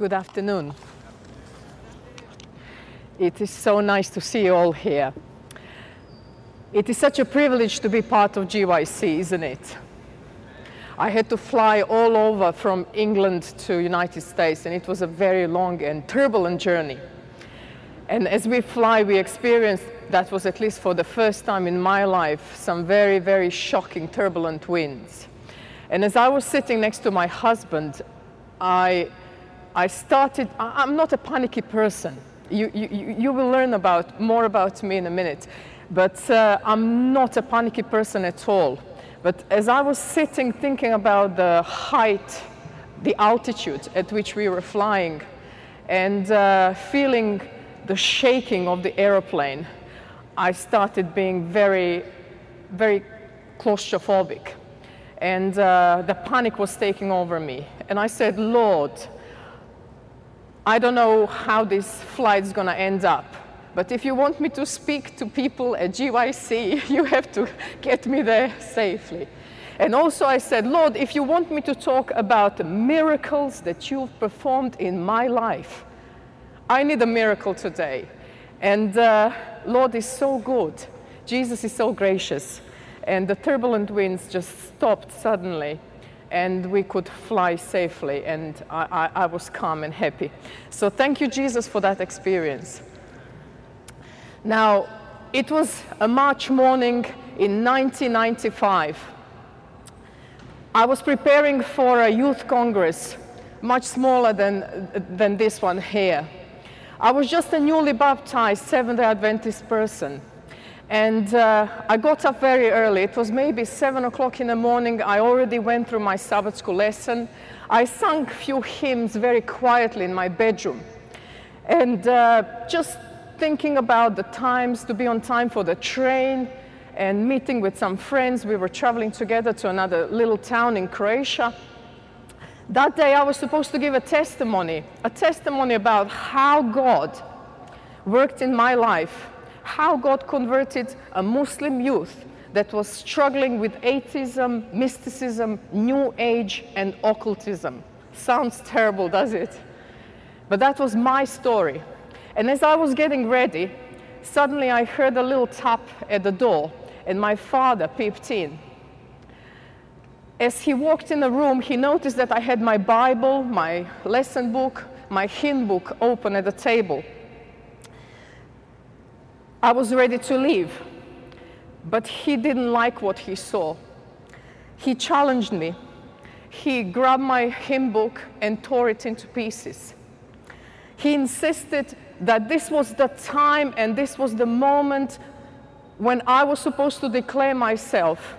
Good afternoon. It is so nice to see you all here. It is such a privilege to be part of GYC, isn't it? I had to fly all over from England to United States and it was a very long and turbulent journey. And as we fly, we experienced, that was at least for the first time in my life, some very, very shocking turbulent winds. And as I was sitting next to my husband, I, I started, I'm not a panicky person. You, you, you will learn about, more about me in a minute. But uh, I'm not a panicky person at all. But as I was sitting thinking about the height, the altitude at which we were flying, and uh, feeling the shaking of the aeroplane, I started being very, very claustrophobic. And uh, the panic was taking over me. And I said, Lord, I don't know how this flight is going to end up. But if you want me to speak to people at GYC, you have to get me there safely. And also, I said, Lord, if you want me to talk about the miracles that you've performed in my life, I need a miracle today. And uh, Lord is so good. Jesus is so gracious. And the turbulent winds just stopped suddenly and we could fly safely and I, I, I, was calm and happy. So thank you, Jesus, for that experience. Now, it was a March morning in 1995. I was preparing for a youth congress, much smaller than, than this one here. I was just a newly baptized Seventh-day Adventist person. And uh, I got up very early. It was maybe 7 o'clock in the morning. I already went through my Sabbath school lesson. I sang a few hymns very quietly in my bedroom. And uh, just thinking about the times to be on time for the train and meeting with some friends. We were traveling together to another little town in Croatia. That day I was supposed to give a testimony, a testimony about how God worked in my life how God converted a Muslim youth that was struggling with atheism, mysticism, New Age, and occultism. Sounds terrible, does it? But that was my story. And as I was getting ready, suddenly I heard a little tap at the door, and my father peeped in. As he walked in the room, he noticed that I had my Bible, my lesson book, my hymn book open at the table. I was ready to leave, but he didn't like what he saw. He challenged me. He grabbed my hymn book and tore it into pieces. He insisted that this was the time and this was the moment when I was supposed to declare myself.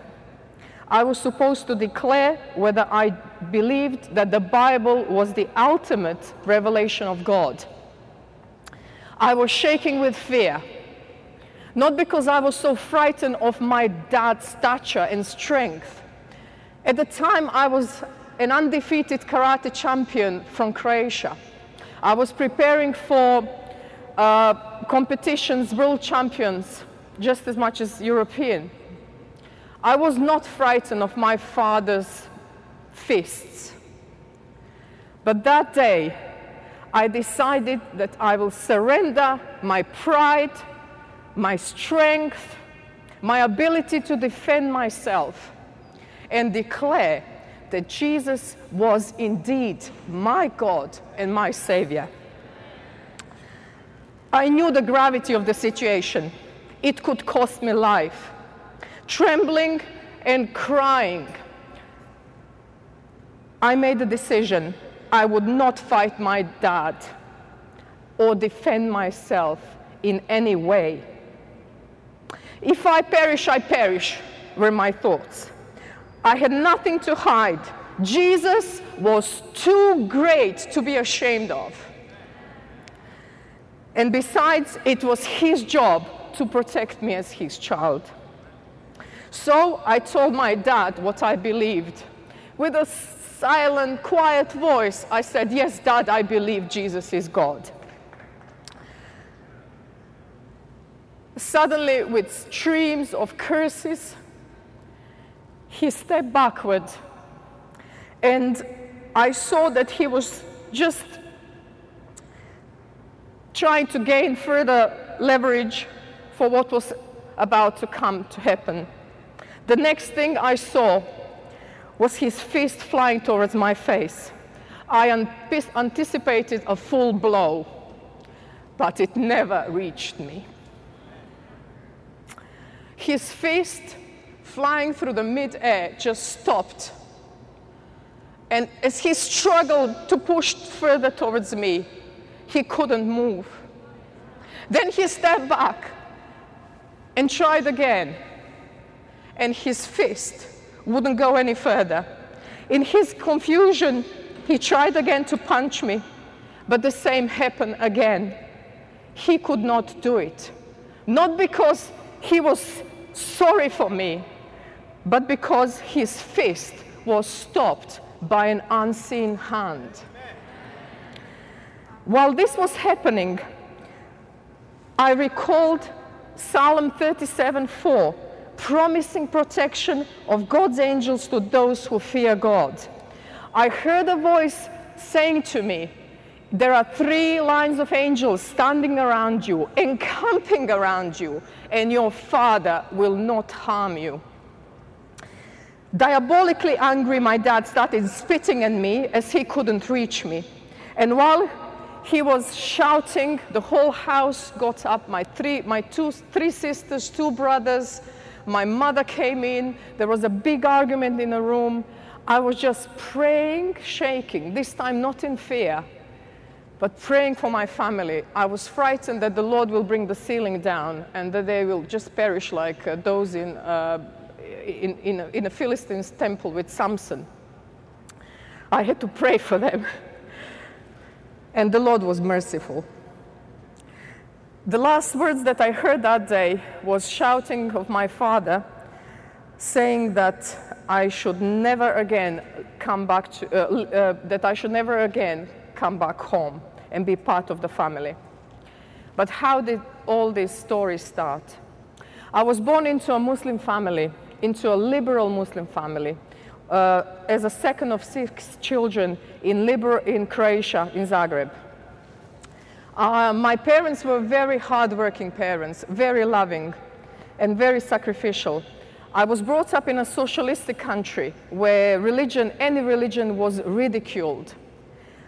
I was supposed to declare whether I believed that the Bible was the ultimate revelation of God. I was shaking with fear. Not because I was so frightened of my dad's stature and strength. At the time, I was an undefeated karate champion from Croatia. I was preparing for uh, competitions, world champions, just as much as European. I was not frightened of my father's fists. But that day, I decided that I will surrender my pride my strength, my ability to defend myself, and declare that Jesus was indeed my God and my Savior. I knew the gravity of the situation. It could cost me life. Trembling and crying, I made a decision. I would not fight my dad or defend myself in any way. If I perish, I perish, were my thoughts. I had nothing to hide. Jesus was too great to be ashamed of. And besides, it was his job to protect me as his child. So I told my dad what I believed. With a silent, quiet voice, I said, Yes, Dad, I believe Jesus is God. Suddenly, with streams of curses, he stepped backward. And I saw that he was just trying to gain further leverage for what was about to come to happen. The next thing I saw was his fist flying towards my face. I anticipated a full blow, but it never reached me. His fist flying through the mid-air just stopped. And as he struggled to push further towards me, he couldn't move. Then he stepped back and tried again, and his fist wouldn't go any further. In his confusion, he tried again to punch me, but the same happened again. He could not do it. Not because he was sorry for me, but because his fist was stopped by an unseen hand. While this was happening, I recalled Psalm 37 4, promising protection of God's angels to those who fear God. I heard a voice saying to me, There are three lines of angels standing around you, encamping around you, and your Father will not harm you. Diabolically angry, my dad started spitting at me as he couldn't reach me. And while he was shouting, the whole house got up. My three, my two, three sisters, two brothers, my mother came in. There was a big argument in the room. I was just praying, shaking, this time not in fear, but praying for my family. I was frightened that the Lord will bring the ceiling down and that they will just perish like uh, those in, uh, in, in, a, in a Philistine's temple with Samson. I had to pray for them. And the Lord was merciful. The last words that I heard that day was shouting of my father, saying that I should never again come back to, uh, uh, that I should never again come back home and be part of the family. But how did all these stories start? I was born into a Muslim family, into a liberal Muslim family, uh, as a second of six children in, Liber in Croatia, in Zagreb. Uh, my parents were very hardworking parents, very loving and very sacrificial. I was brought up in a socialistic country where religion, any religion was ridiculed.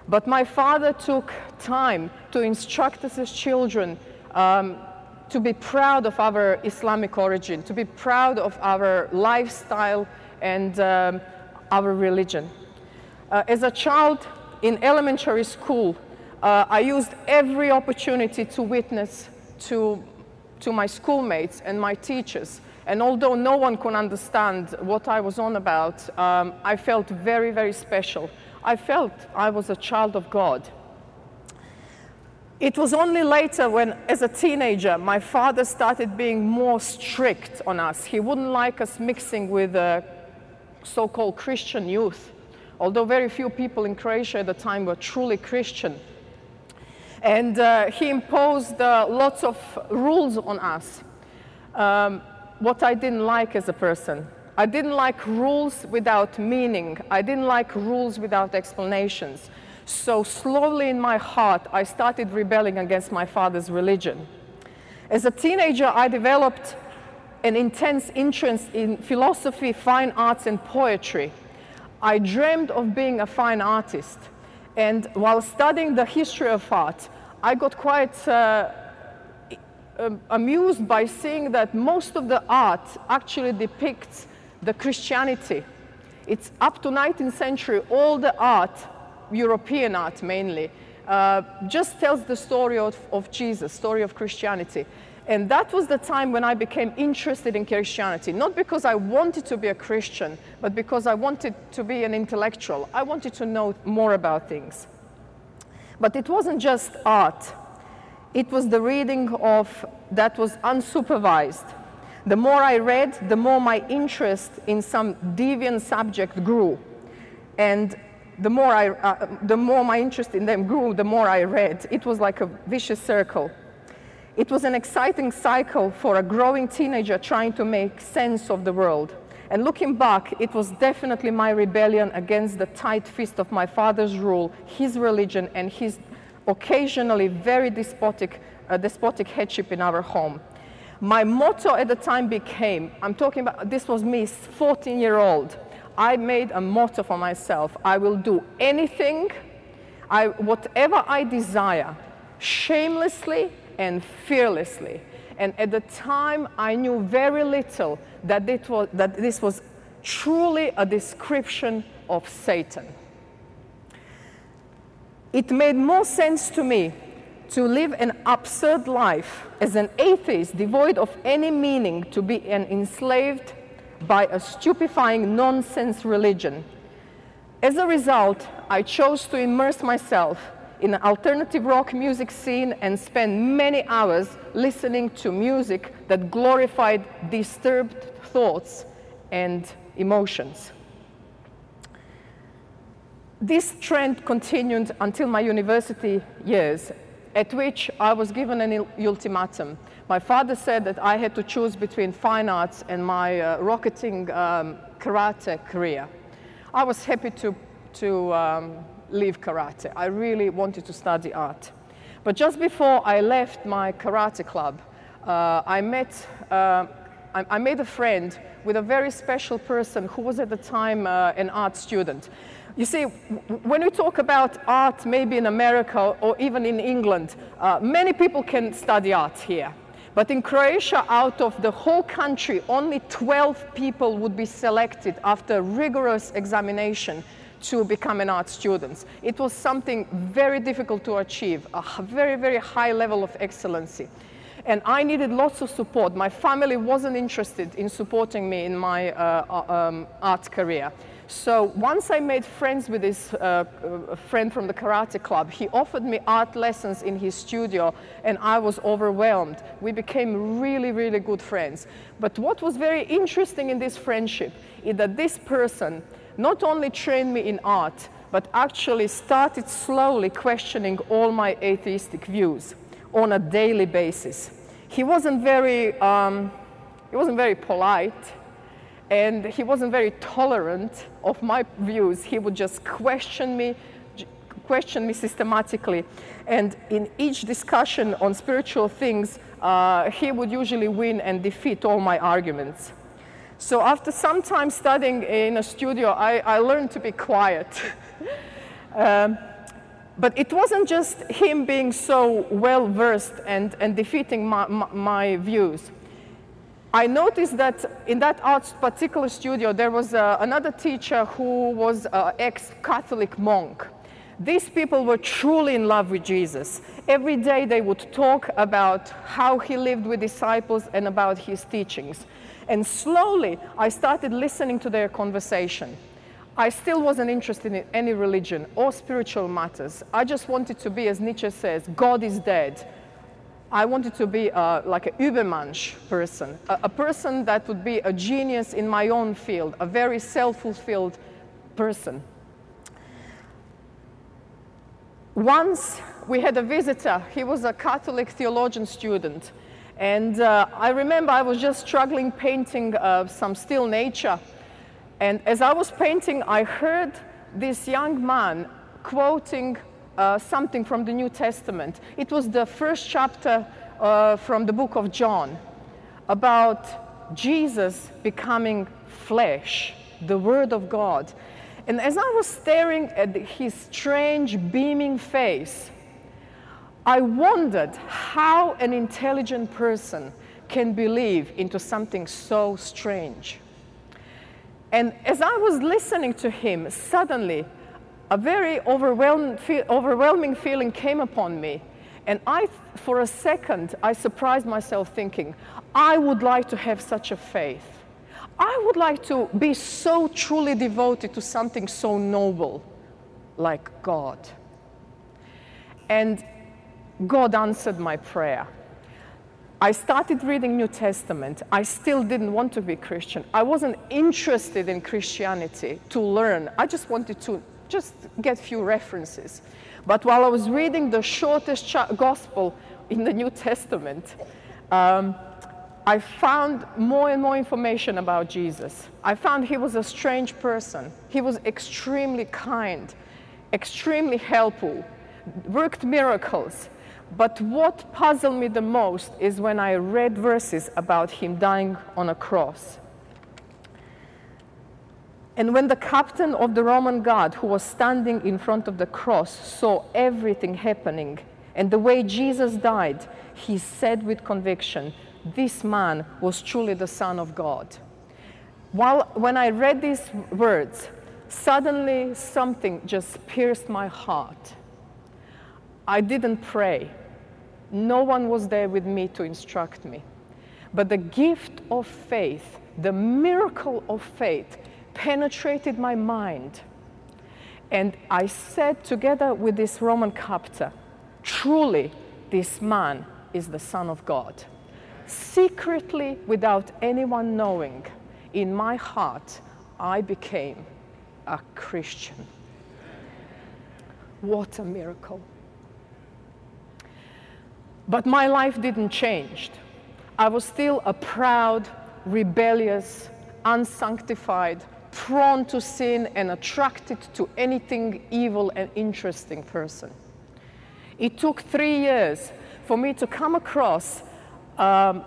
But my father took time to instruct us as children um, to be proud of our Islamic origin, to be proud of our lifestyle and um, our religion. Uh, as a child in elementary school, uh, I used every opportunity to witness to, to my schoolmates and my teachers and although no one could understand what I was on about, um, I felt very, very special. I felt I was a child of God. It was only later when, as a teenager, my father started being more strict on us. He wouldn't like us mixing with the so called Christian youth, although very few people in Croatia at the time were truly Christian. And uh, he imposed uh, lots of rules on us. Um, what I didn't like as a person. I didn't like rules without meaning. I didn't like rules without explanations. So slowly in my heart, I started rebelling against my father's religion. As a teenager, I developed an intense interest in philosophy, fine arts, and poetry. I dreamed of being a fine artist. And while studying the history of art, I got quite uh, um, amused by seeing that most of the art actually depicts the Christianity. It's up to 19th century, all the art, European art mainly, uh, just tells the story of, of Jesus, story of Christianity. And that was the time when I became interested in Christianity, not because I wanted to be a Christian, but because I wanted to be an intellectual. I wanted to know more about things. But it wasn't just art it was the reading of that was unsupervised. The more I read, the more my interest in some deviant subject grew. And the more, I, uh, the more my interest in them grew, the more I read. It was like a vicious circle. It was an exciting cycle for a growing teenager trying to make sense of the world. And looking back, it was definitely my rebellion against the tight fist of my father's rule, his religion, and his occasionally very despotic, uh, despotic headship in our home. My motto at the time became I'm talking about this was me, 14 year old. I made a motto for myself I will do anything, I, whatever I desire, shamelessly and fearlessly. And at the time, I knew very little that, it was, that this was truly a description of Satan. It made more sense to me to live an absurd life as an atheist devoid of any meaning to be an enslaved by a stupefying nonsense religion. As a result, I chose to immerse myself in an alternative rock music scene and spend many hours listening to music that glorified disturbed thoughts and emotions. This trend continued until my university years, at which I was given an ultimatum. My father said that I had to choose between fine arts and my uh, rocketing um, karate career. I was happy to, to um, leave karate. I really wanted to study art. But just before I left my karate club, uh, I met, uh, I, I, made a friend with a very special person who was at the time uh, an art student. You see, when we talk about art, maybe in America or even in England, uh, many people can study art here. But in Croatia, out of the whole country, only 12 people would be selected after rigorous examination to become an art student. It was something very difficult to achieve, a very, very high level of excellency. And I needed lots of support. My family wasn't interested in supporting me in my uh, uh um, art career. So once I made friends with this uh, friend from the karate club, he offered me art lessons in his studio and I was overwhelmed. We became really, really good friends. But what was very interesting in this friendship is that this person not only trained me in art, but actually started slowly questioning all my atheistic views on a daily basis. He wasn't very, um, he wasn't very polite and he wasn't very tolerant of my views. He would just question me, question me systematically. And in each discussion on spiritual things, uh, he would usually win and defeat all my arguments. So after some time studying in a studio, I, I learned to be quiet. um, but it wasn't just him being so well versed and, and defeating my, my, my views. I noticed that in that art particular studio, there was uh, another teacher who was an ex-Catholic monk. These people were truly in love with Jesus. Every day they would talk about how he lived with disciples and about his teachings. And slowly I started listening to their conversation. I still wasn't interested in any religion or spiritual matters. I just wanted to be, as Nietzsche says, God is dead. I wanted to be uh, like an Übermensch person, a, a, person that would be a genius in my own field, a very self-fulfilled person. Once we had a visitor, he was a Catholic theologian student, and uh, I remember I was just struggling painting uh, some still nature, and as I was painting, I heard this young man quoting uh, something from the New Testament. It was the first chapter uh, from the book of John about Jesus becoming flesh, the Word of God. And as I was staring at his strange, beaming face, I wondered how an intelligent person can believe into something so strange. And as I was listening to him, suddenly a very overwhelming feeling came upon me. And I, for a second, I surprised myself thinking, I would like to have such a faith. I would like to be so truly devoted to something so noble like God. And God answered my prayer. I started reading New Testament. I still didn't want to be Christian. I wasn't interested in Christianity to learn. I just wanted to just get few references. But while I was reading the shortest gospel in the New Testament, um, I found more and more information about Jesus. I found he was a strange person. He was extremely kind, extremely helpful, worked miracles. But what puzzled me the most is when I read verses about him dying on a cross. And when the captain of the Roman guard, who was standing in front of the cross, saw everything happening and the way Jesus died, he said with conviction, This man was truly the Son of God. While, when I read these words, suddenly something just pierced my heart. I didn't pray. No one was there with me to instruct me. But the gift of faith, the miracle of faith, penetrated my mind. And I said together with this Roman captor, truly, this man is the Son of God. Secretly, without anyone knowing, in my heart, I became a Christian. What a miracle. But my life didn't change. I was still a proud, rebellious, unsanctified, prone to sin, and attracted to anything evil and interesting person. It took three years for me to come across um,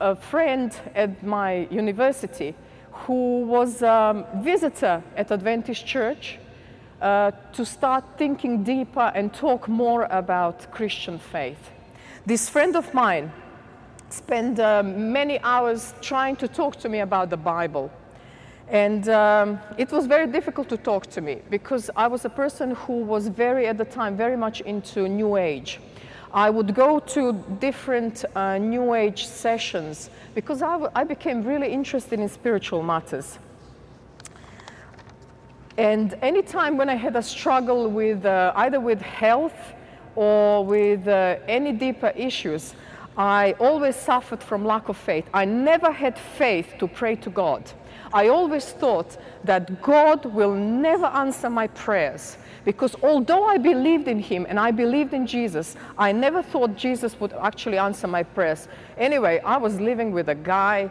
a, friend at my university who was a um, visitor at Adventist Church uh, to start thinking deeper and talk more about Christian faith. This friend of mine spent uh, many hours trying to talk to me about the Bible. And um, it was very difficult to talk to me because I was a person who was very, at the time, very much into New Age. I would go to different uh, New Age sessions because I, became really interested in spiritual matters. And anytime when I had a struggle with uh, either with health or with uh, any deeper issues, I always suffered from lack of faith. I never had faith to pray to God. I always thought that God will never answer my prayers because although I believed in Him and I believed in Jesus, I never thought Jesus would actually answer my prayers. Anyway, I was living with a guy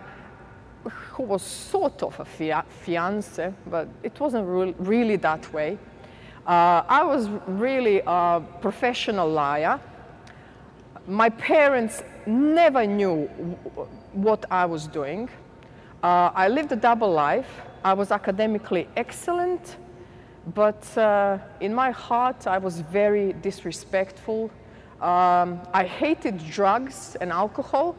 who was sort of a fia- fiance, but it wasn't re- really that way. Uh, I was really a professional liar. My parents never knew what I was doing. Uh, I lived a double life. I was academically excellent, but uh, in my heart, I was very disrespectful. Um, I hated drugs and alcohol,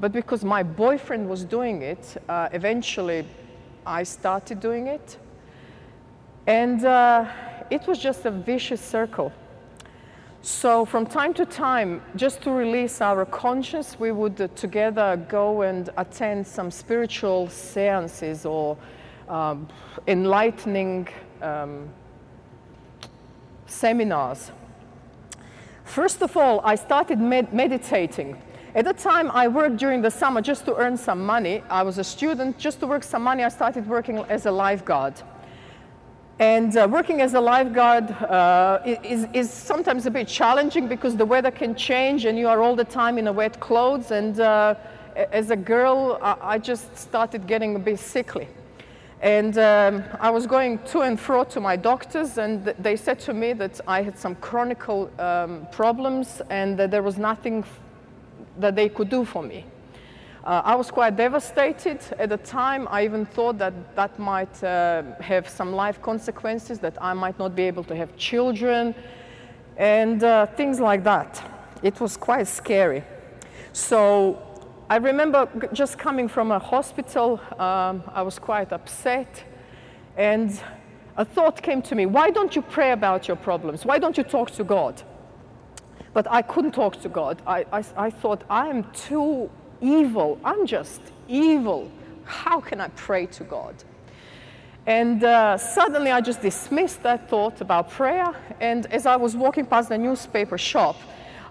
but because my boyfriend was doing it, uh, eventually I started doing it. And uh, it was just a vicious circle. So from time to time, just to release our conscience, we would uh, together go and attend some spiritual seances or um, enlightening um, seminars. First of all, I started med meditating. At the time, I worked during the summer just to earn some money. I was a student. Just to work some money, I started working as a lifeguard. And uh, working as a lifeguard uh, is, is, sometimes a bit challenging because the weather can change and you are all the time in a wet clothes. And uh, as a girl, I, just started getting a bit sickly. And um, I was going to and fro to my doctors, and they said to me that I had some chronic um, problems and that there was nothing that they could do for me. Uh, I was quite devastated at the time. I even thought that that might uh, have some life consequences, that I might not be able to have children, and uh, things like that. It was quite scary. So I remember just coming from a hospital, um, I was quite upset, and a thought came to me why don't you pray about your problems? Why don't you talk to God? But I couldn't talk to God. I, I, I thought, I am too evil. I'm just evil. How can I pray to God? And uh, suddenly I just dismissed that thought about prayer. And as I was walking past the newspaper shop,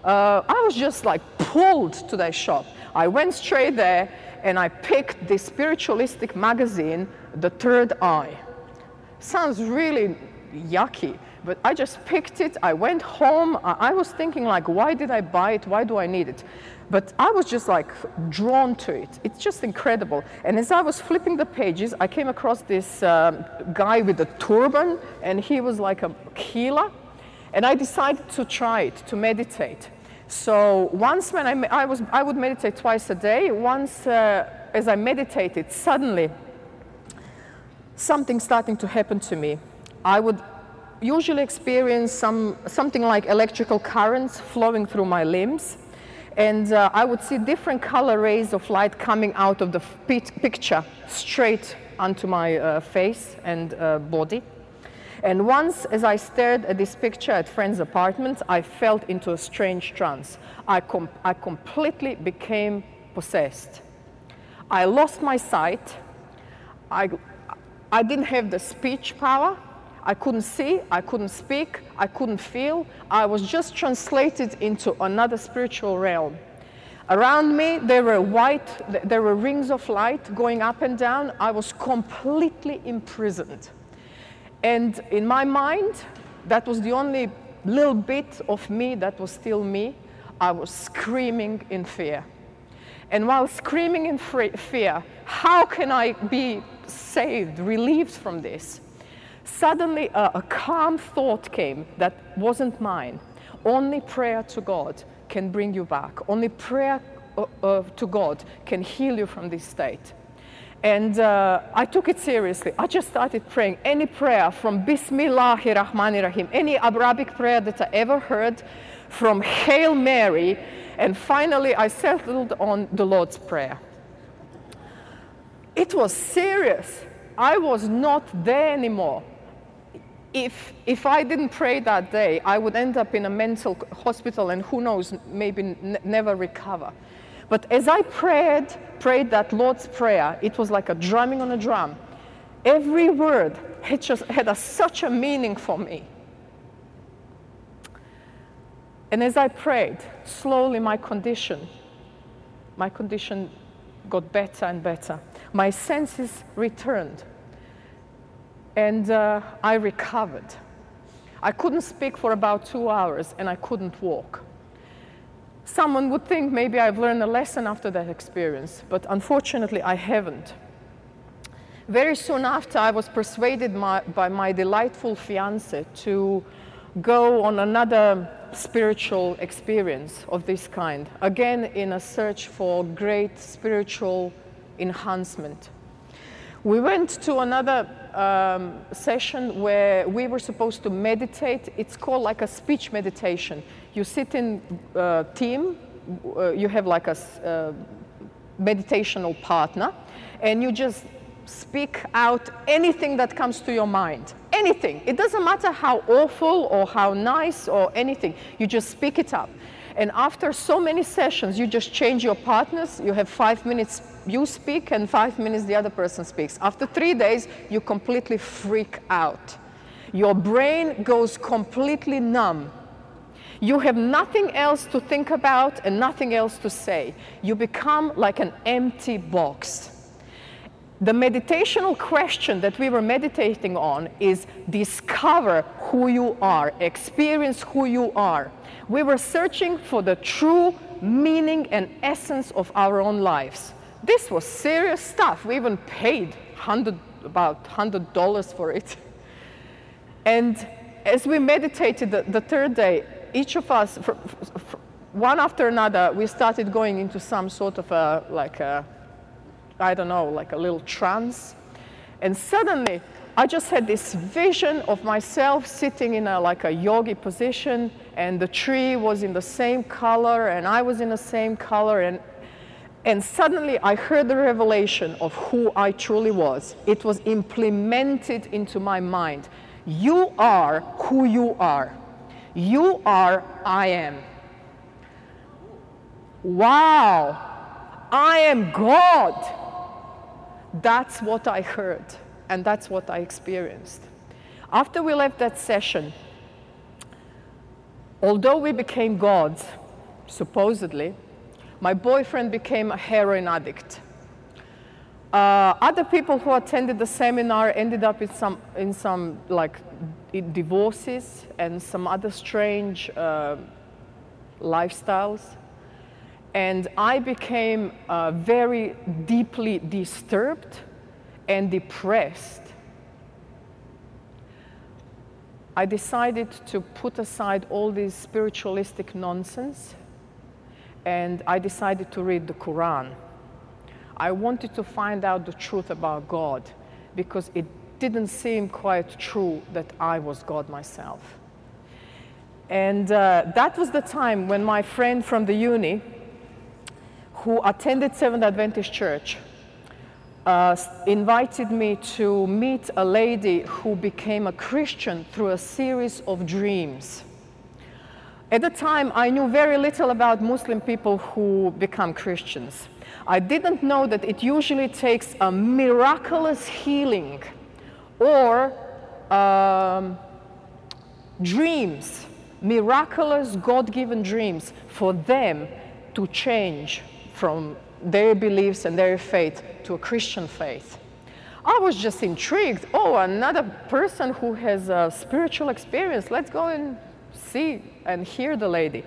uh, I was just like pulled to that shop. I went straight there and I picked the spiritualistic magazine, The Third Eye. Sounds really yucky, but I just picked it. I went home. I was thinking like, why did I buy it? Why do I need it? But I was just like drawn to it. It's just incredible. And as I was flipping the pages, I came across this um, guy with a turban, and he was like a healer. And I decided to try it, to meditate. So once when I, I, was, I would meditate twice a day, once uh, as I meditated, suddenly something starting to happen to me. I would usually experience some, something like electrical currents flowing through my limbs. And uh, I would see different color rays of light coming out of the picture straight onto my uh, face and uh, body. And once, as I stared at this picture at friend's apartment, I felt into a strange trance. I, com I completely became possessed. I lost my sight. I, I didn't have the speech power. I couldn't see, I couldn't speak, I couldn't feel. I was just translated into another spiritual realm. Around me, there were white, there were rings of light going up and down. I was completely imprisoned. And in my mind, that was the only little bit of me that was still me. I was screaming in fear. And while screaming in fear, how can I be saved, relieved from this? Suddenly, a, a calm thought came that wasn't mine. Only prayer to God can bring you back. Only prayer uh, uh, to God can heal you from this state. And uh, I took it seriously. I just started praying any prayer from Bismillahir Rahmanir Rahim, any Arabic prayer that I ever heard, from Hail Mary, and finally I settled on the Lord's Prayer. It was serious. I was not there anymore if, if I didn't pray that day, I would end up in a mental hospital and who knows, maybe never recover. But as I prayed, prayed that Lord's Prayer, it was like a drumming on a drum. Every word had, just, had a, such a meaning for me. And as I prayed, slowly my condition, my condition got better and better. My senses returned and uh, I recovered. I couldn't speak for about two hours and I couldn't walk. Someone would think maybe I've learned a lesson after that experience, but unfortunately I haven't. Very soon after, I was persuaded my, by my delightful fiance to go on another spiritual experience of this kind, again in a search for great spiritual enhancement. We went to another um, session where we were supposed to meditate. It's called like a speech meditation. You sit in uh, team, uh, you have like a uh, meditational partner, and you just speak out anything that comes to your mind. Anything. It doesn't matter how awful or how nice or anything. You just speak it up. And after so many sessions, you just change your partners. You have five minutes you speak and five minutes the other person speaks. After three days, you completely freak out. Your brain goes completely numb. You have nothing else to think about and nothing else to say. You become like an empty box. The meditational question that we were meditating on is discover who you are, experience who you are. We were searching for the true meaning and essence of our own lives. This was serious stuff. We even paid 100, about $100 for it. And as we meditated the, the third day, each of us, for, for, for one after another, we started going into some sort of a, like a, I don't know, like a little trance. And suddenly, I just had this vision of myself sitting in a, like a yogi position, and the tree was in the same color, and I was in the same color, and and suddenly I heard the revelation of who I truly was. It was implemented into my mind. You are who you are. You are I am. Wow, I am God. That's what I heard, and that's what I experienced. After we left that session, although we became gods, supposedly, my boyfriend became a heroin addict. Uh, other people who attended the seminar ended up in some, in some like divorces and some other strange uh, lifestyles. And I became uh, very deeply disturbed and depressed. I decided to put aside all this spiritualistic nonsense and I decided to read the Quran. I wanted to find out the truth about God because it didn't seem quite true that I was God myself. And uh, that was the time when my friend from the uni, who attended Seventh Adventist Church, uh, invited me to meet a lady who became a Christian through a series of dreams. At the time, I knew very little about Muslim people who become Christians. I didn't know that it usually takes a miraculous healing or um, dreams, miraculous God given dreams, for them to change from their beliefs and their faith to a Christian faith. I was just intrigued. Oh, another person who has a spiritual experience. Let's go and see and hear the lady.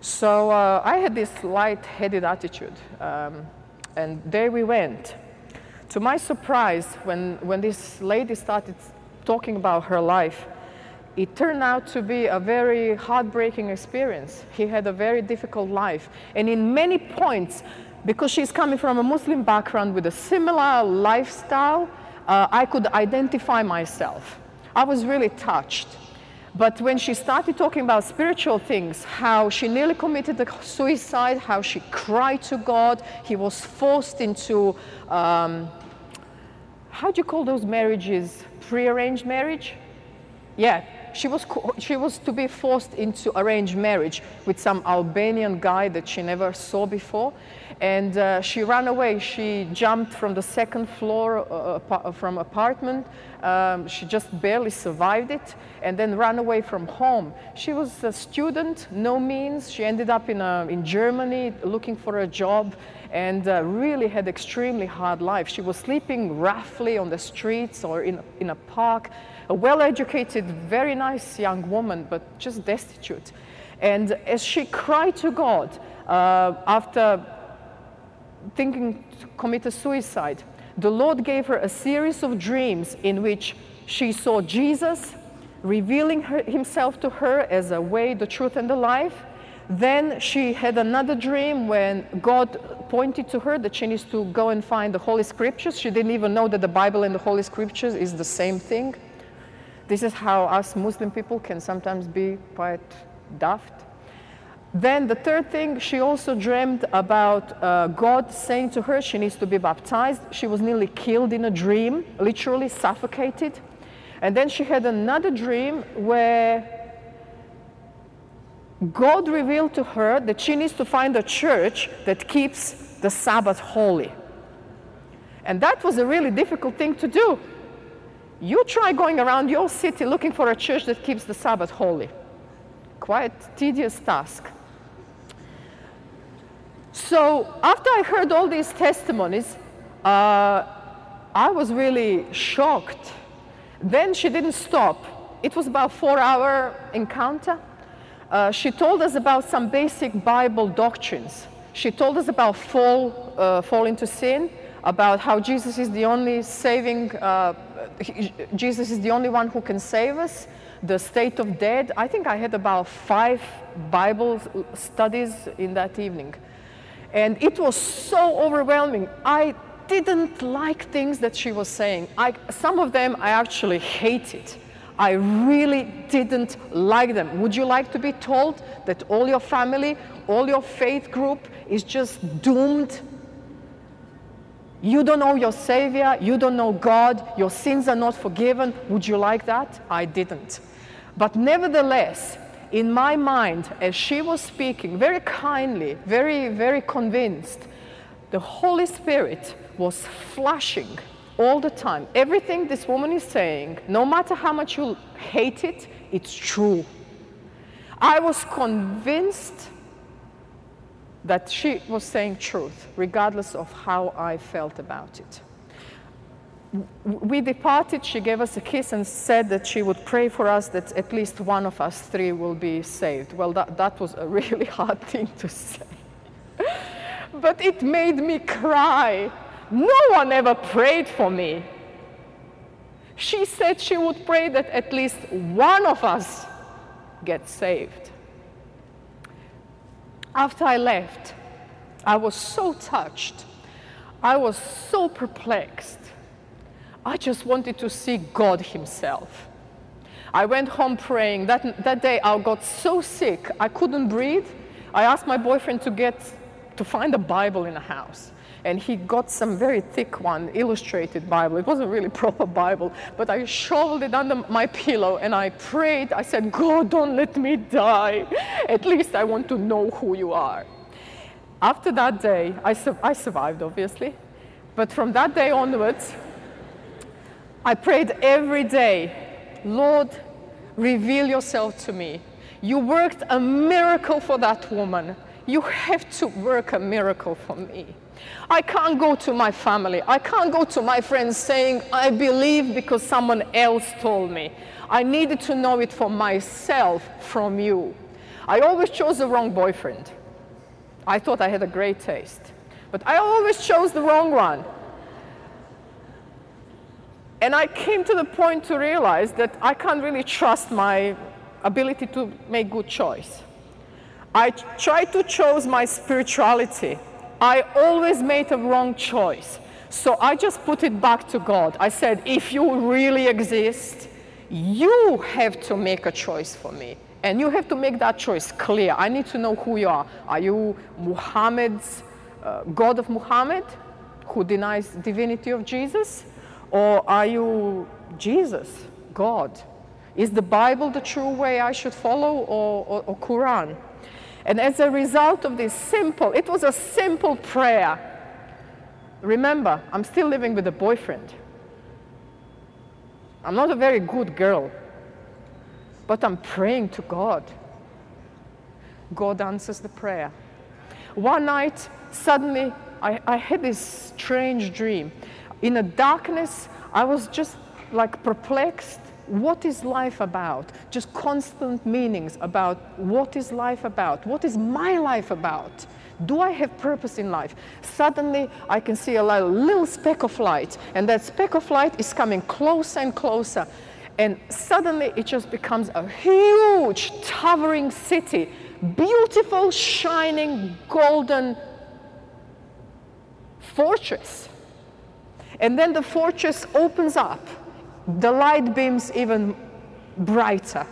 So uh, I had this light-headed attitude, um, and there we went. To my surprise, when, when this lady started talking about her life, it turned out to be a very heartbreaking experience. He had a very difficult life. And in many points, because she's coming from a Muslim background with a similar lifestyle, uh, I could identify myself. I was really touched. But when she started talking about spiritual things, how she nearly committed suicide, how she cried to God, he was forced into, um, how do you call those marriages? Prearranged marriage? Yeah, she was, she was to be forced into arranged marriage with some Albanian guy that she never saw before. And uh, she ran away. She jumped from the second floor uh, from apartment. Um, she just barely survived it and then ran away from home. She was a student, no means. She ended up in, a, in Germany looking for a job and uh, really had extremely hard life. She was sleeping roughly on the streets or in, in a park a well-educated, very nice young woman, but just destitute. And as she cried to God uh, after thinking to commit a suicide, the Lord gave her a series of dreams in which she saw Jesus revealing her, himself to her as a way, the truth, and the life. Then she had another dream when God pointed to her that she needs to go and find the Holy Scriptures. She didn't even know that the Bible and the Holy Scriptures is the same thing. This is how us Muslim people can sometimes be quite daft. Then the third thing, she also dreamed about uh, God saying to her she needs to be baptized. She was nearly killed in a dream, literally suffocated. And then she had another dream where God revealed to her that she needs to find a church that keeps the Sabbath holy. And that was a really difficult thing to do you try going around your city looking for a church that keeps the Sabbath holy. Quite tedious task. So after I heard all these testimonies, uh, I was really shocked. Then she didn't stop. It was about four hour encounter. Uh, she told us about some basic Bible doctrines. She told us about fall, uh, fall into sin, about how Jesus is the only saving uh, Jesus is the only one who can save us, the state of dead. I think I had about five Bible studies in that evening. And it was so overwhelming. I didn't like things that she was saying. I, some of them I actually hated. I really didn't like them. Would you like to be told that all your family, all your faith group is just doomed you don't know your Savior, you don't know God, your sins are not forgiven. Would you like that? I didn't. But nevertheless, in my mind, as she was speaking, very kindly, very, very convinced, the Holy Spirit was flashing all the time. Everything this woman is saying, no matter how much you hate it, it's true. I was convinced that she was saying truth, regardless of how I felt about it. We departed, she gave us a kiss and said that she would pray for us that at least one of us three will be saved. Well, that, that was a really hard thing to say. but it made me cry. No one ever prayed for me. She said she would pray that at least one of us gets saved. After I left, I was so touched. I was so perplexed. I just wanted to see God Himself. I went home praying. That, that day I got so sick, I couldn't breathe. I asked my boyfriend to get to find a Bible in the house. And he got some very thick one, illustrated Bible. It wasn't really proper Bible, but I shoved it under my pillow and I prayed. I said, God, don't let me die. At least I want to know who you are. After that day, I, su- I survived, obviously. But from that day onwards, I prayed every day, Lord, reveal yourself to me. You worked a miracle for that woman. You have to work a miracle for me. I can't go to my family. I can't go to my friends saying, I believe because someone else told me. I needed to know it for myself from you. I always chose the wrong boyfriend. I thought I had a great taste, but I always chose the wrong one. And I came to the point to realize that I can't really trust my ability to make good choice. I tried to choose my spirituality. I always made a wrong choice. So I just put it back to God. I said, if you really exist, you have to make a choice for me. And you have to make that choice clear. I need to know who you are. Are you Muhammad's uh, God of Muhammad, who denies divinity of Jesus? Or are you Jesus, God? Is the Bible the true way I should follow or, or, or Quran? And as a result of this simple, it was a simple prayer. Remember, I'm still living with a boyfriend. I'm not a very good girl, but I'm praying to God. God answers the prayer. One night, suddenly, I, I had this strange dream. In a darkness, I was just like perplexed what is life about? Just constant meanings about what is life about? What is my life about? Do I have purpose in life? Suddenly, I can see a little speck of light, and that speck of light is coming closer and closer. And suddenly, it just becomes a huge, towering city, beautiful, shining, golden fortress. And then the fortress opens up the light beams even brighter.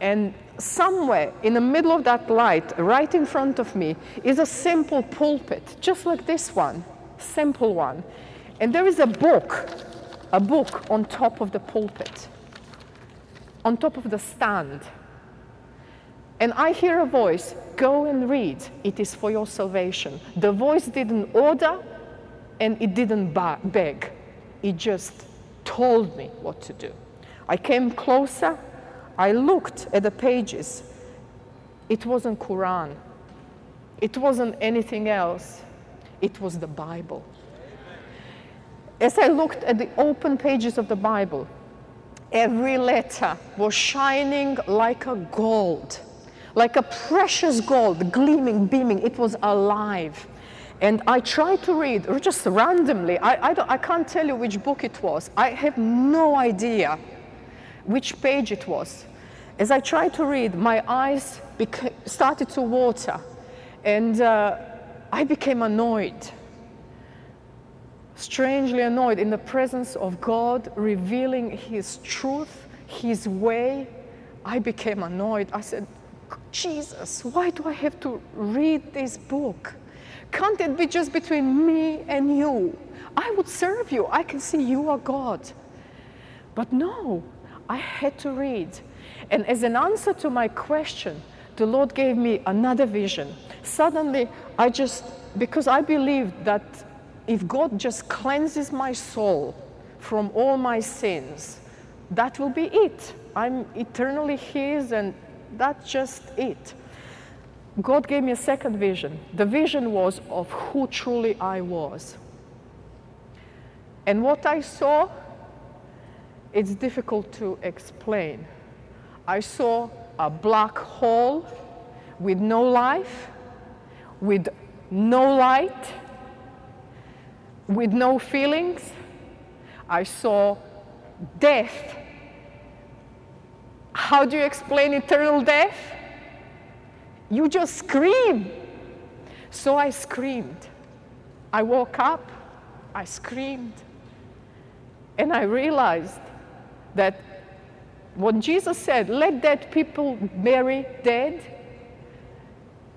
And somewhere in the middle of that light, right in front of me, is a simple pulpit, just like this one, simple one. And there is a book, a book on top of the pulpit, on top of the stand. And I hear a voice, go and read, it is for your salvation. The voice didn't order and it didn't beg, it just told me what to do. I came closer, I looked at the pages. It wasn't Quran. It wasn't anything else. It was the Bible. As I looked at the open pages of the Bible, every letter was shining like a gold, like a precious gold, gleaming, beaming. It was alive. And I tried to read, or just randomly, I, I, I, can't tell you which book it was. I have no idea which page it was. As I tried to read, my eyes started to water, and uh, I became annoyed. Strangely annoyed in the presence of God revealing His truth, His way. I became annoyed. I said, Jesus, why do I have to read this book? Can't it be just between me and you? I would serve you. I can see you are God. But no, I had to read. And as an answer to my question, the Lord gave me another vision. Suddenly, I just, because I believed that if God just cleanses my soul from all my sins, that will be it. I'm eternally His, and that's just it. God gave me a second vision. The vision was of who truly I was. And what I saw, it's difficult to explain. I saw a black hole with no life, with no light, with no feelings. I saw death. How do you explain eternal death? You just scream. So I screamed. I woke up, I screamed, and I realized that when Jesus said, Let dead people bury dead,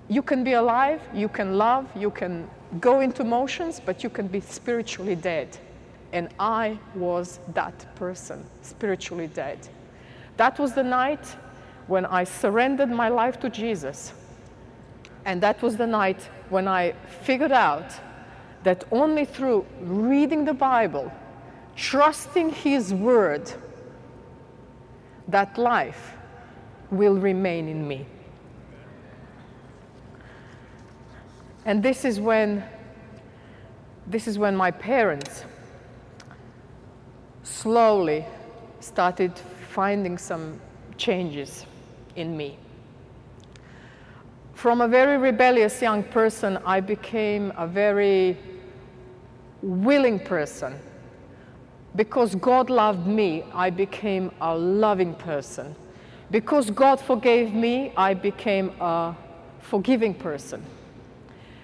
you can be alive, you can love, you can go into motions, but you can be spiritually dead. And I was that person, spiritually dead. That was the night when I surrendered my life to Jesus. And that was the night when I figured out that only through reading the Bible, trusting His Word, that life will remain in me. And this is when this is when my parents slowly started finding some changes in me. From a very rebellious young person, I became a very willing person. Because God loved me, I became a loving person. Because God forgave me, I became a forgiving person.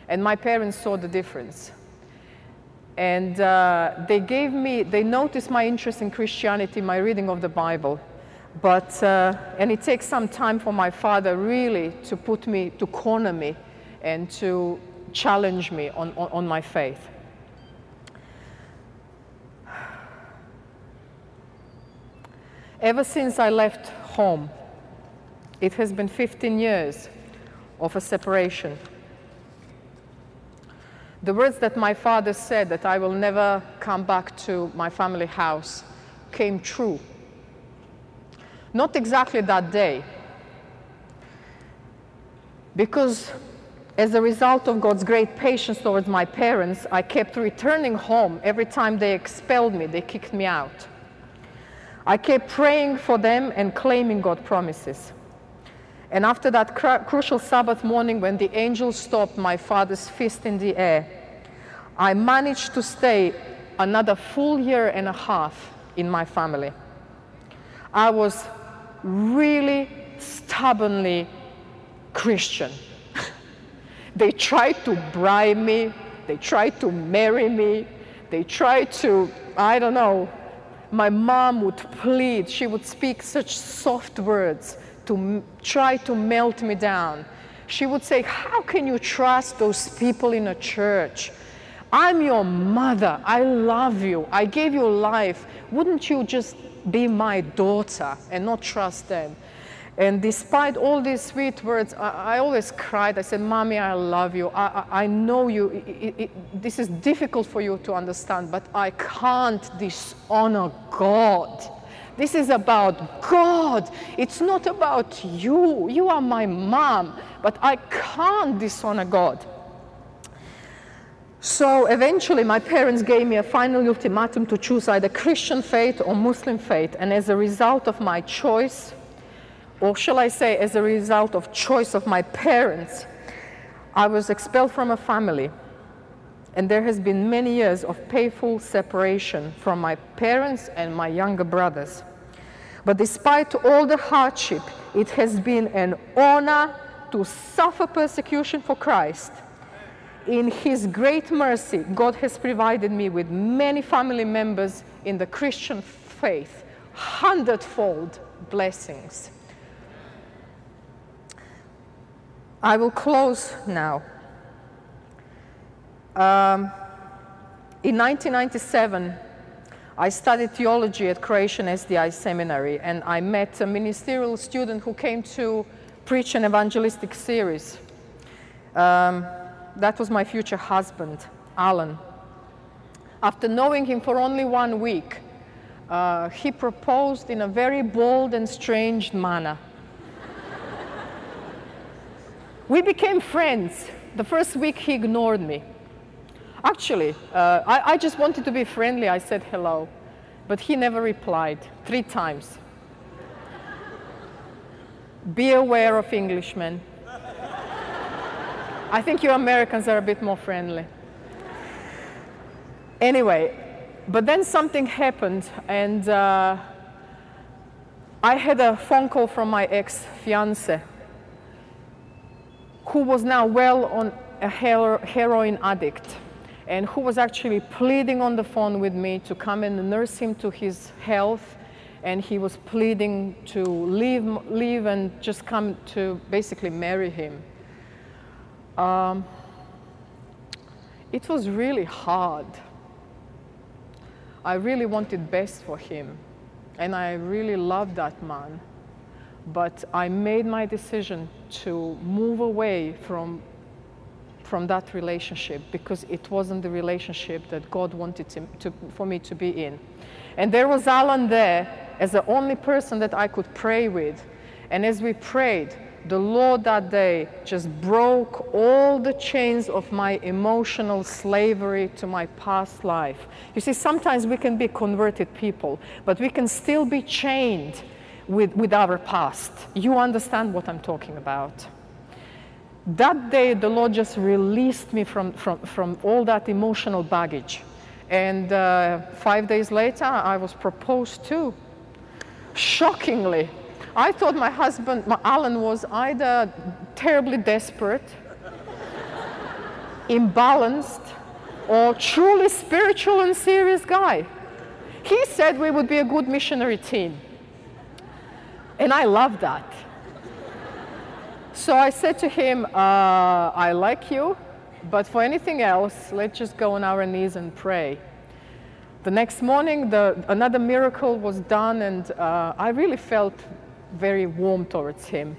And my parents saw the difference. And uh, they gave me, they noticed my interest in Christianity, my reading of the Bible. But, uh, and it takes some time for my father really to put me, to corner me and to challenge me on, on, on my faith. Ever since I left home, it has been 15 years of a separation. The words that my father said that I will never come back to my family house came true not exactly that day. Because as a result of God's great patience towards my parents, I kept returning home every time they expelled me, they kicked me out. I kept praying for them and claiming God's promises. And after that cru- crucial Sabbath morning, when the angel stopped my father's fist in the air, I managed to stay another full year and a half in my family. I was really stubbornly Christian. they tried to bribe me, they tried to marry me, they tried to, I don't know, my mom would plead, she would speak such soft words to try to melt me down. She would say, How can you trust those people in a church? I'm your mother. I love you. I gave you life. Wouldn't you just be my daughter and not trust them. And despite all these sweet words, I, I always cried. I said, Mommy, I love you. I, I, I know you. It, it, this is difficult for you to understand, but I can't dishonor God. This is about God. It's not about you. You are my mom, but I can't dishonor God. So eventually, my parents gave me a final ultimatum to choose either Christian faith or Muslim faith. And as a result of my choice, or shall I say, as a result of choice of my parents, I was expelled from a family. And there has been many years of painful separation from my parents and my younger brothers. But despite all the hardship, it has been an honor to suffer persecution for Christ in His great mercy, God has provided me with many family members in the Christian faith, hundredfold blessings. I will close now. Um, in 1997, I studied theology at Croatian SDI Seminary, and I met a ministerial student who came to preach an evangelistic series. Um, that was my future husband, Alan. After knowing him for only one week, uh, he proposed in a very bold and strange manner. we became friends. The first week he ignored me. Actually, uh, I, I just wanted to be friendly. I said hello, but he never replied three times. Be aware of Englishmen. I think you Americans are a bit more friendly. Anyway, But then something happened, and uh, I had a phone call from my ex fiance, who was now well on a hero- heroin addict, and who was actually pleading on the phone with me to come and nurse him to his health. And he was pleading to leave, leave and just come to basically marry him. Um, it was really hard. I really wanted best for him, and I really loved that man. But I made my decision to move away from, from that relationship because it wasn't the relationship that God wanted to, to, for me to be in. And there was Alan there as the only person that I could pray with. And as we prayed, the Lord that day just broke all the chains of my emotional slavery to my past life. You see, sometimes we can be converted people, but we can still be chained with, with our past. You understand what I'm talking about. That day, the Lord just released me from, from, from all that emotional baggage. And uh, five days later, I was proposed to. Shockingly, I thought my husband, my Alan, was either terribly desperate, imbalanced, or truly spiritual and serious guy. He said we would be a good missionary team. And I love that. So I said to him, uh, I like you, but for anything else, let's just go on our knees and pray. The next morning, the, another miracle was done, and uh, I really felt very warm towards him.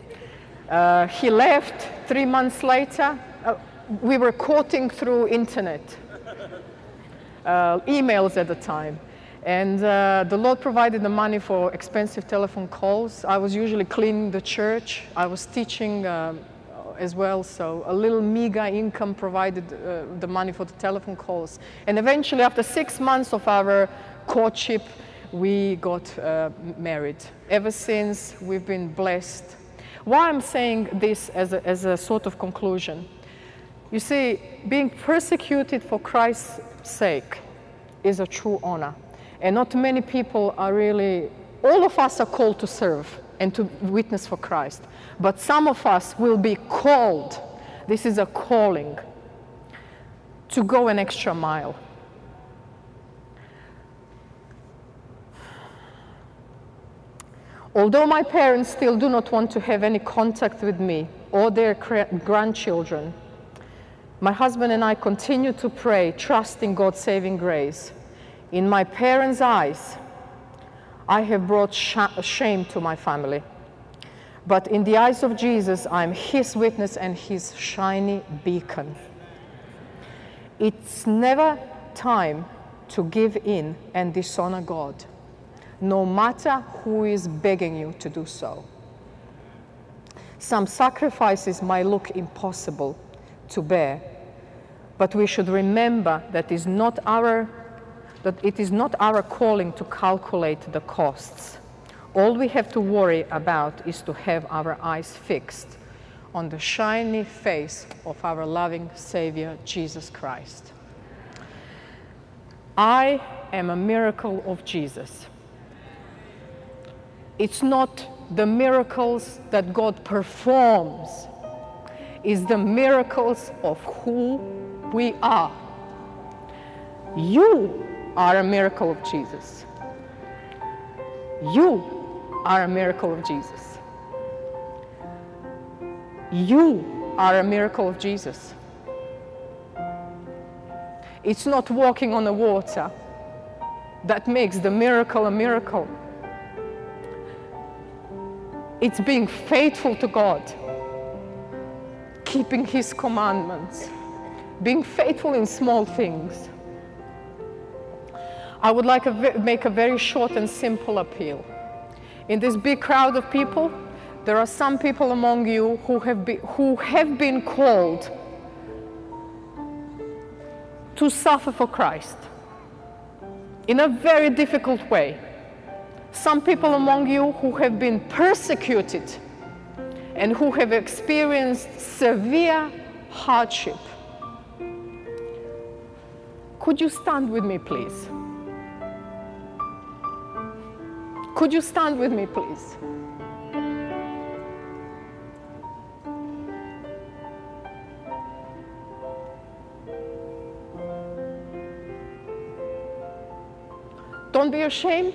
Uh, he left three months later. Uh, we were quoting through internet, uh, emails at the time. And uh, the Lord provided the money for expensive telephone calls. I was usually cleaning the church. I was teaching um, as well, so a little meager income provided uh, the money for the telephone calls. And eventually, after six months of our courtship, we got uh, married. Ever since, we've been blessed. Why I'm saying this as a, as a sort of conclusion? You see, being persecuted for Christ's sake is a true honor. And not many people are really, all of us are called to serve and to witness for Christ. But some of us will be called, this is a calling, to go an extra mile. Although my parents still do not want to have any contact with me or their grandchildren, my husband and I continue to pray, trusting God's saving grace. In my parents' eyes, I have brought sh- shame to my family. But in the eyes of Jesus, I'm his witness and his shiny beacon. It's never time to give in and dishonor God, no matter who is begging you to do so. Some sacrifices might look impossible to bear, but we should remember that is not our that it is not our calling to calculate the costs. All we have to worry about is to have our eyes fixed on the shiny face of our loving Savior, Jesus Christ. I am a miracle of Jesus. It's not the miracles that God performs, it's the miracles of who we are. You are a miracle of Jesus. You are a miracle of Jesus. You are a miracle of Jesus. It's not walking on the water that makes the miracle a miracle. It's being faithful to God, keeping His commandments, being faithful in small things I would like to make a very short and simple appeal. In this big crowd of people, there are some people among you who have, be, who have been called to suffer for Christ in a very difficult way. Some people among you who have been persecuted and who have experienced severe hardship. Could you stand with me, please? Could you stand with me, please? Don't be ashamed.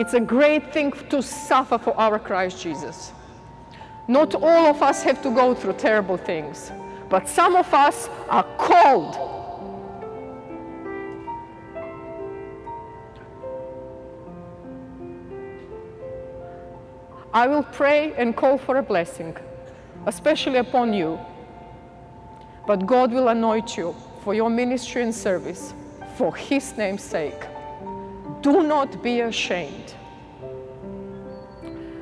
It's a great thing to suffer for our Christ Jesus. Not all of us have to go through terrible things, but some of us are called. I will pray and call for a blessing, especially upon you. But God will anoint you for your ministry and service for His name's sake. Do not be ashamed.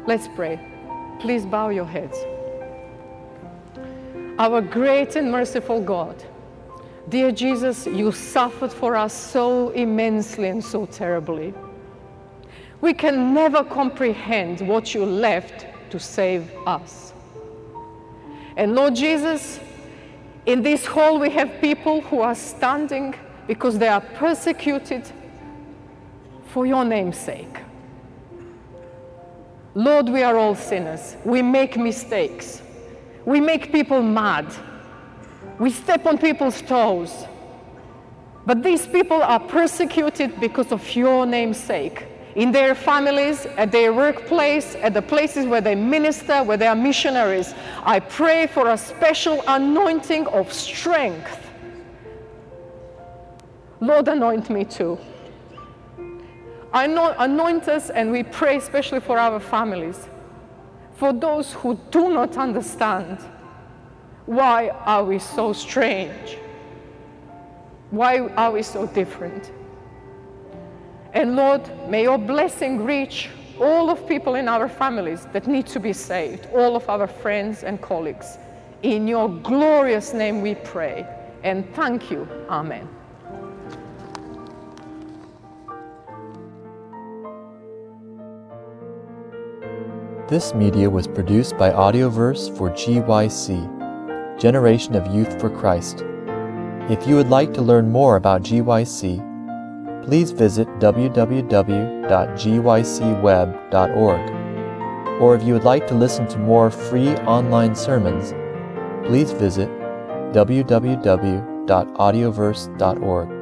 Let's pray. Please bow your heads. Our great and merciful God, dear Jesus, you suffered for us so immensely and so terribly. We can never comprehend what you left to save us. And Lord Jesus, in this hall we have people who are standing because they are persecuted for your name's sake. Lord, we are all sinners. We make mistakes. We make people mad. We step on people's toes. But these people are persecuted because of your name's sake. In their families, at their workplace, at the places where they minister, where they are missionaries. I pray for a special anointing of strength. Lord, anoint me too. Anoint us, and we pray especially for our families, for those who do not understand why are we so strange? Why are we so different? And Lord, may your blessing reach all of people in our families that need to be saved, all of our friends and colleagues. In your glorious name we pray and thank you. Amen. This media was produced by Audioverse for GYC, Generation of Youth for Christ. If you would like to learn more about GYC, please visit www.gycweb.org. Or if you would like to listen to more free online sermons, please visit www.audioverse.org.